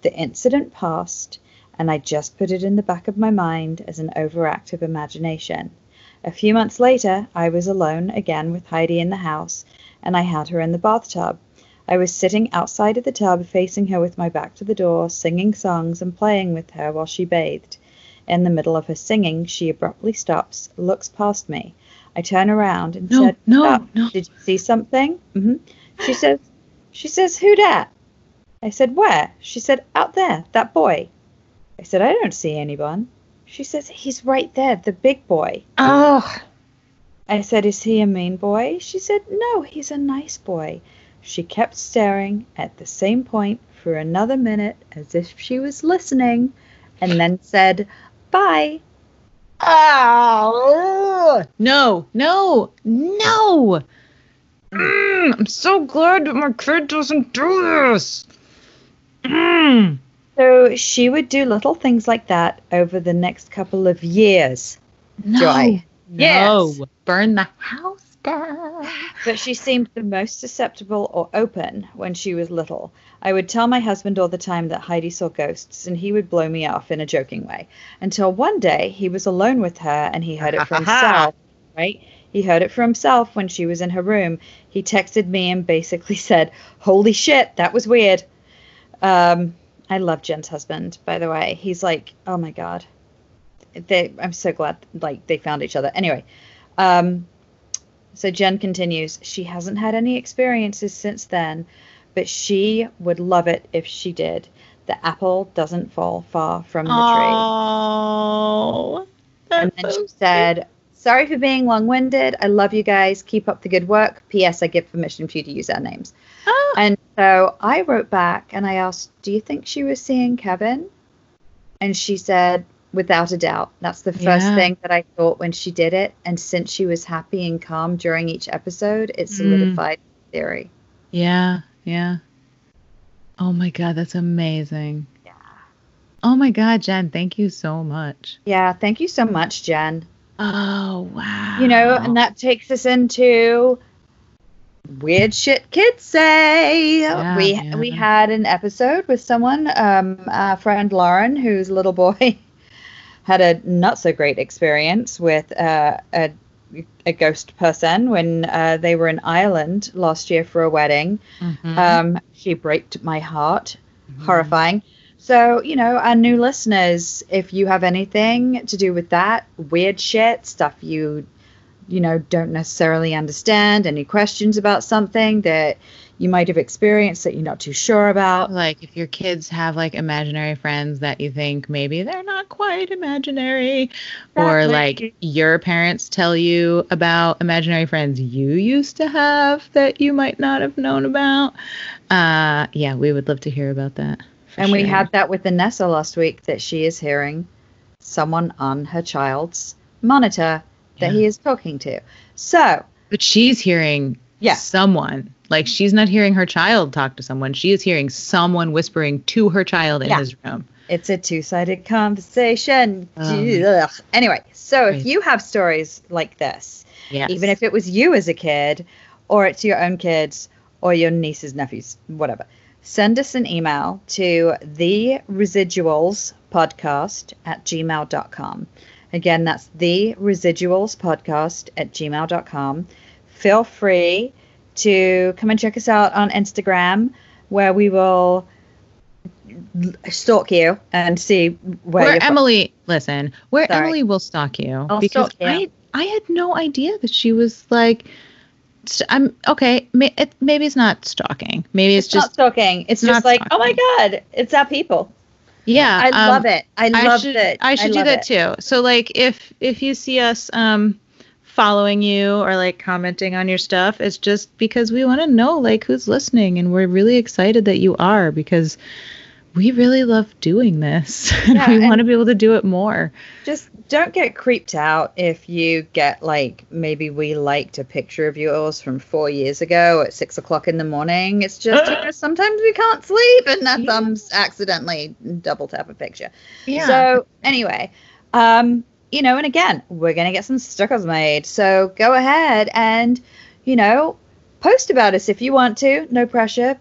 The incident passed, and I just put it in the back of my mind as an overactive imagination. A few months later, I was alone again with Heidi in the house, and I had her in the bathtub. I was sitting outside of the tub, facing her with my back to the door, singing songs and playing with her while she bathed. In the middle of her singing, she abruptly stops, looks past me. I turn around and No, said, no, "Stop. no. Did you see something? hmm She says, she says, who dat? I said, where? She said, out there, that boy. I said, I don't see anyone. She says, he's right there, the big boy. Oh, I said, Is he a mean boy? She said, No, he's a nice boy. She kept staring at the same point for another minute as if she was listening and then said, Bye. Oh, no, no, no. Mm, I'm so glad that my kid doesn't do this. Mm. So she would do little things like that over the next couple of years. No, Joy. no, Yes. burn the house down. But she seemed the most susceptible or open when she was little. I would tell my husband all the time that Heidi saw ghosts, and he would blow me off in a joking way. Until one day he was alone with her and he heard it for himself, <laughs> right? He heard it for himself when she was in her room. He texted me and basically <laughs> said, Holy shit, that was weird. Um, I love Jen's husband, by the way. He's like, oh my God. They, I'm so glad like they found each other. Anyway, um, so Jen continues, she hasn't had any experiences since then, but she would love it if she did. The apple doesn't fall far from the tree. Oh, And then she said, Sorry for being long winded. I love you guys. Keep up the good work. P.S. I give permission for you to use our names. Oh. And so I wrote back and I asked, Do you think she was seeing Kevin? And she said, Without a doubt. That's the first Yeah. thing that I thought when she did it. And since she was happy and calm during each episode, it Mm. solidified the theory. Yeah, yeah. Oh my god, that's amazing. Yeah. Oh my god, Jen, thank you so much. Yeah. Thank you so much, Jen. Oh wow. You know, and that takes us into weird shit kids say. Yeah, we yeah. we had an episode with someone, um, our friend Lauren, whose little boy <laughs> had a not so great experience with uh, a a ghost person when uh, they were in Ireland last year for a wedding. Mhm. Um, she broke my heart. Mm-hmm. Horrifying. So, you know, our new listeners, if you have anything to do with that, weird shit, stuff you, you know, don't necessarily understand, any questions about something that you might have experienced that you're not too sure about. like if your kids have like imaginary friends that you think maybe they're not quite imaginary or like your parents tell you about imaginary friends you used to have that you might not have known about uh yeah we would love to hear about that and we had that with Vanessa last week that she is hearing someone on her child's monitor that Yeah. he is talking to. So, but she's hearing Yeah. someone like she's not hearing her child talk to someone she is hearing someone whispering to her child in Yeah. his room It's a two sided conversation. Um, Anyway, so if you have stories like this, yes even if it was you as a kid, or it's your own kids, or your nieces, nephews, whatever, send us an email to the residuals podcast at gmail.com. Again, that's the residuals podcast at gmail.com. Feel free to come and check us out on Instagram, where we will stalk you and see where, where you're from. Emily, listen, where Sorry. Emily will stalk you I'll because stalk you. I I had no idea that she was like. I'm okay. May, it, maybe it's not stalking. Maybe it's, It's, not just stalking. It's not just like, oh my god, it's our people. yeah. I um, love it. I I love it. I should do that it. too. So like if if you see us um following you or like commenting on your stuff, it's just because we want to know like who's listening and we're really excited that you are because we really love doing this. <laughs> and we want to be able to do it more. Just don't get creeped out if you get like maybe we liked a picture of yours from four years ago at six o'clock in the morning. It's just <gasps> you know, sometimes we can't sleep and that Yeah. thumbs accidentally double tap a picture. Yeah. So anyway, um, you know, and again, we're gonna get some stickers made. So go ahead and, you know, post about us if you want to. No pressure,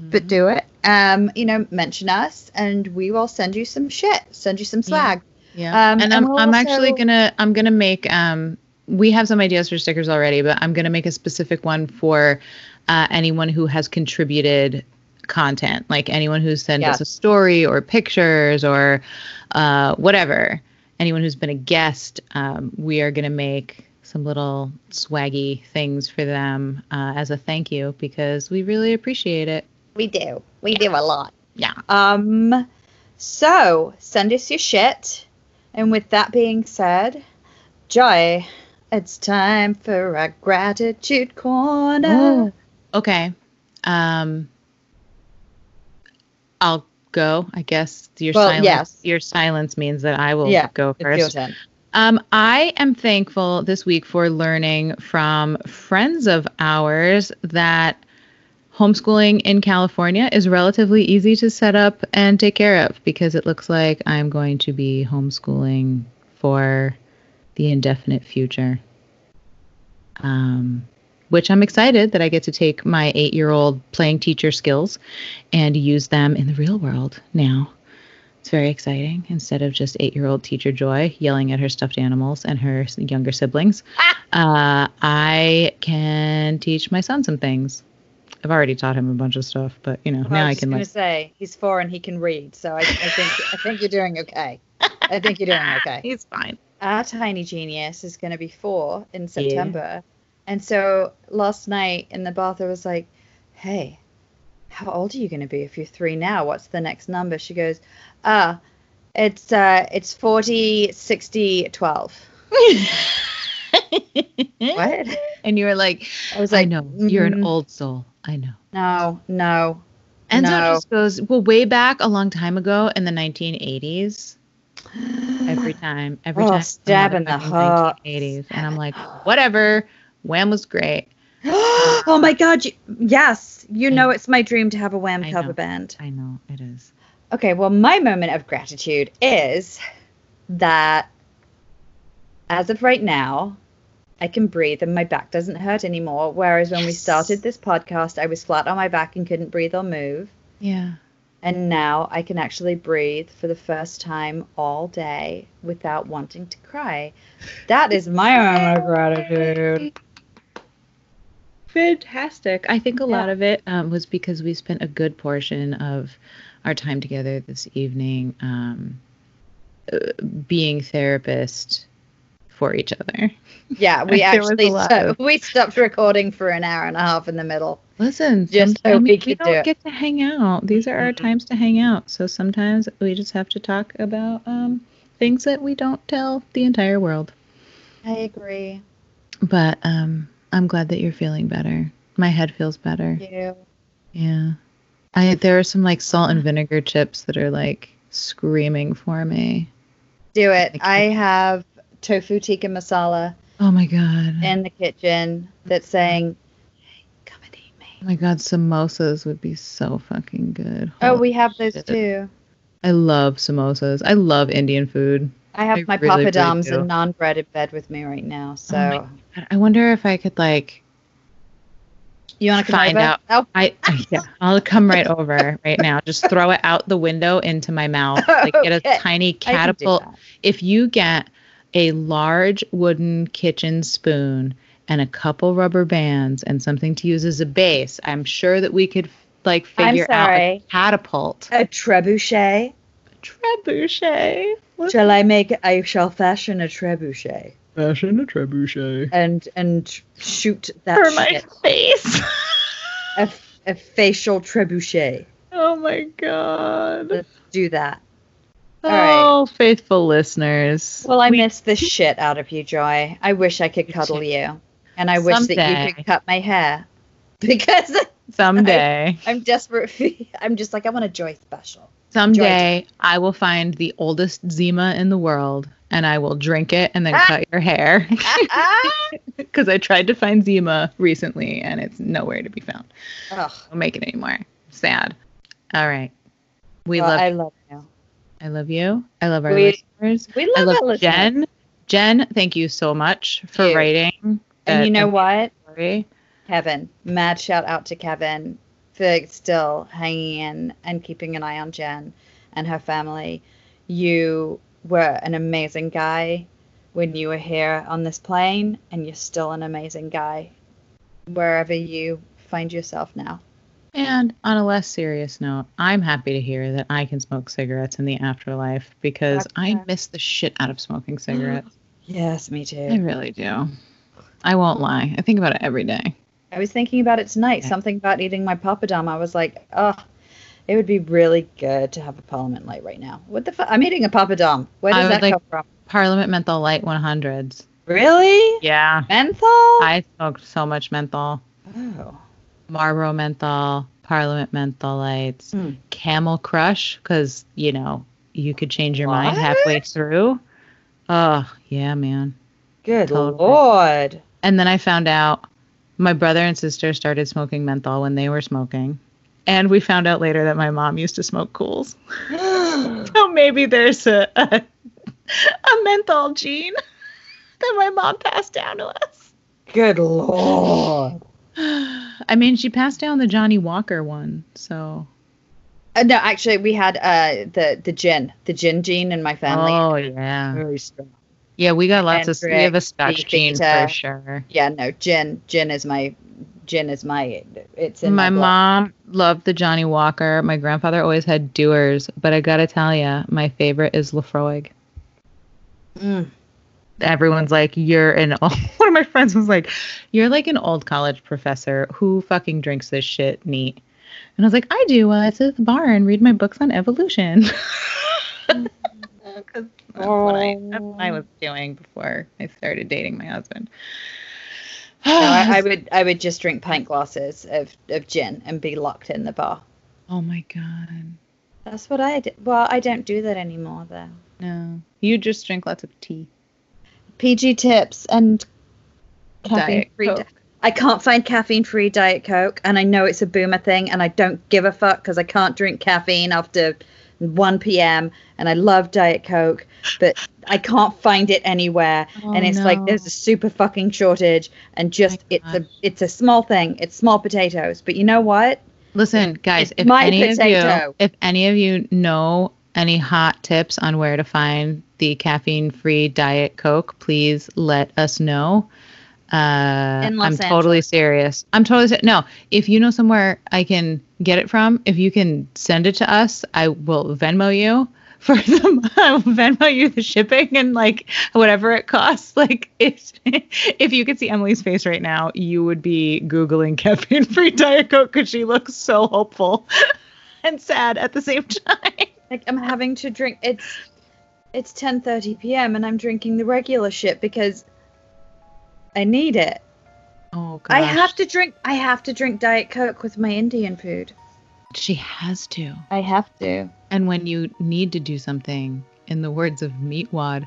but do it. Um, you know, mention us and we will send you some shit. Send you some swag. Yeah. Um, and and I'm we'll I'm actually gonna I'm gonna make um we have some ideas for stickers already, but I'm gonna make a specific one for uh, anyone who has contributed content, like anyone who's sent Yes. us a story or pictures or uh, whatever. Anyone who's been a guest, um, we are gonna make some little swaggy things for them uh, as a thank you because we really appreciate it. We do. We do a lot. Yeah. Um, so send us your shit. And with that being said, Joy, it's time for our gratitude corner. Okay. Um I'll go. I guess your Well, silence yes. your silence means that I will Yeah, go first. Um I am thankful this week for learning from friends of ours that homeschooling in California is relatively easy to set up and take care of because it looks like I'm going to be homeschooling for the indefinite future. Um, which I'm excited that I get to take my eight year old playing teacher skills and use them in the real world now. It's very exciting instead of just eight year old teacher Joy yelling at her stuffed animals and her younger siblings. Uh, I can teach my son some things. I've already taught him a bunch of stuff, but you know, Well, now I I was can going like to say he's four and he can read, so I, I think I think you're doing okay. I think you're doing okay. <laughs> he's fine. Our tiny genius is going to be four in September, and so last night in the bath I was like, "Hey, how old are you going to be if you're three now? What's the next number?" She goes, "Ah, it's uh, it's 40, 60, 12." <laughs> What? And you were like, I was I like, know, you're an "Mm, old soul. I know. No, no. And so No. it just goes, well, way back a long time ago in the 1980s. Every <gasps> time, every Oh, time. stab in the heart. 1980s. And I'm like, whatever. Wham was great. <gasps> oh my god, you, yes. You know it's my dream to have a Wham I cover know. band. I know it is. Okay, well, my moment of gratitude is that as of right now, I can breathe and my back doesn't hurt anymore. Whereas when we started this podcast, I was flat on my back and couldn't breathe or move. Yeah. And now I can actually breathe for the first time all day without wanting to cry. That is my moment of gratitude. Fantastic. I think a Yeah. lot of it um, was because we spent a good portion of our time together this evening um, uh, being therapist for each other. <laughs> Yeah, we <laughs> actually a lot sto- of- we stopped recording for an hour and a half in the middle. Listen, Just so we we do don't it. get to hang out. These are our Mhm. times to hang out. So sometimes we just have to talk about um, things that we don't tell the entire world. I agree. But um, I'm glad that you're feeling better. My head feels better. You. Yeah. I there are some like salt and vinegar chips that are like screaming for me. Do it. Thank I have tofu tikka masala Oh my god. in the kitchen that's saying, "Hey, come and eat me." oh my god, samosas would be so fucking good. Oh, we have those shit. too. I love samosas. I love Indian food. I have I my really, papadums and naan bread in bed with me right now. So Oh I wonder if I could like you want to find out. Oh, I <laughs> yeah, I'll come right over right now. Just throw it out the window into my mouth. <laughs> Like get a tiny I can do catapult. If you get a large wooden kitchen spoon and a couple rubber bands and something to use as a base, I'm sure that we could like figure out a catapult. A trebuchet. Trebuchet. Shall I make? I shall fashion a trebuchet Fashion a trebuchet. and and shoot that For my shit. face. <laughs> A, a facial trebuchet. oh my god. Let's do that. All right. Oh, faithful listeners. Well, I We- miss the shit out of you, Joy. I wish I could cuddle you, and I wish that you could cut my hair <laughs> because someday. I'm desperate. For, I'm just like I want a Joy special. Someday I will find the oldest Zima in the world and I will drink it and then cut ah. your hair. <laughs> Uh-uh. <laughs> Because I tried to find Zima recently and it's nowhere to be found. Ugh. Don't make it anymore. Sad. All right. We Well, love I love you. I love you. I love our We- listeners. We love, I our love listeners. Jen. Jen, thank you so much for writing. And you know what? story. Kevin, mad shout out to Kevin for still hanging in and keeping an eye on Jen and her family. You were an amazing guy when you were here on this plane, and you're still an amazing guy wherever you find yourself now. And on a less serious note, I'm happy to hear that I can smoke cigarettes in the afterlife because I miss the shit out of smoking <gasps> cigarettes. Yes, me too. I really do. I won't lie. I think about it every day. I was thinking about it tonight. Yeah. Something about eating my papadum. I was like, oh, it would be really good to have a Parliament Light right now. What the fuck? I'm eating a papadum. Where does that like- come from? Parliament Menthol Light 100s. Really? Yeah. Menthol? I smoked so much menthol. oh. Marlboro menthol, Parliament menthol lights, Hmm. Camel Crush, because you know you could change your mind halfway through. Oh yeah, man. Good Totally. lord. And then I found out my brother and sister started smoking menthol when they were smoking, and we found out later that my mom used to smoke Kools. <gasps> So maybe there's a a, a menthol gene <laughs> that my mom passed down to us. Good lord. <sighs> I mean, she passed down the Johnnie Walker one, so. Uh, no, actually, we had uh, the the gin, the gin gene in my family. Oh yeah. Very strong. Yeah, we got lots of. We have a Hendrick's, Scotch gene for sure. Yeah, no, gin. Gin is my. Gin is my. It's in My my, mom loved the Johnnie Walker. My grandfather always had Dewar's, but I gotta tell you, my favorite is Laphroaig. Mm. Everyone's like, "You're an." Old... <laughs> One of my friends was like, "You're like an old college professor who fucking drinks this shit neat." And I was like, "I do. While I sit at the bar and read my books on evolution." <laughs> <laughs> 'Cause that's what I that's what I oh. was doing before I started dating my husband. <sighs> No, I, I <sighs> would I would just drink pint glasses of, of gin and be locked in the bar. oh my god. That's what I did. Well, I don't do that anymore though. No. You just drink lots of tea. PG tips and caffeine Diet free. Coke. I can't find caffeine free Diet Coke, and I know it's a boomer thing, and I don't give a fuck because I can't drink caffeine after 1 p.m. And I love Diet Coke, but I can't find it anywhere. Oh, and Oh, it's like there's a super fucking shortage, and oh just it's a it's a small thing. It's small potatoes, but you know what? Listen, guys, it's if my any of you if any of you know any hot tips on where to find the caffeine-free diet coke, please let us know. Uh, I'm totally serious. I'm totally ser- no. If you know somewhere I can get it from, if you can send it to us, I will Venmo you <laughs> for the I will Venmo you the shipping and like whatever it costs. <laughs> Like if if you could see Emily's face right now, you would be googling caffeine <laughs> free diet coke because she looks so hopeful and sad at the same time. Like I'm having to drink. It's it's 10:30 p.m. and I'm drinking the regular shit because I need it. Oh gosh, I have to drink. I have to drink Diet Coke with my Indian food. She has to. I have to. And when you need to do something, in the words of Meatwad,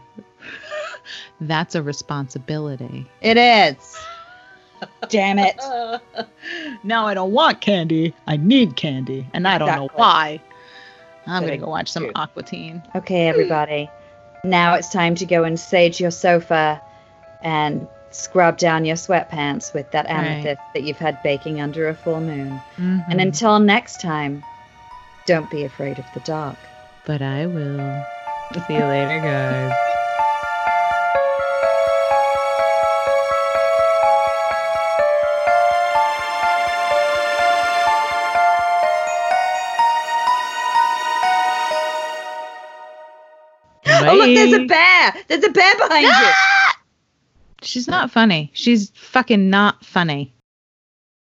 <laughs> that's a responsibility. It is. Damn it. <laughs> now I don't want candy. I need candy, and I don't know why. I'm gonna go watch some true. Aqua Teen. Okay, everybody. Now it's time to go and sage your sofa and scrub down your sweatpants with that Right. amethyst that you've had baking under a full moon. Mhm. And until next time, don't be afraid of the dark. but I will. See you later, guys. Oh, look, there's a bear. There's a bear behind you. <gasps> <laughs> She's not funny. She's fucking not funny.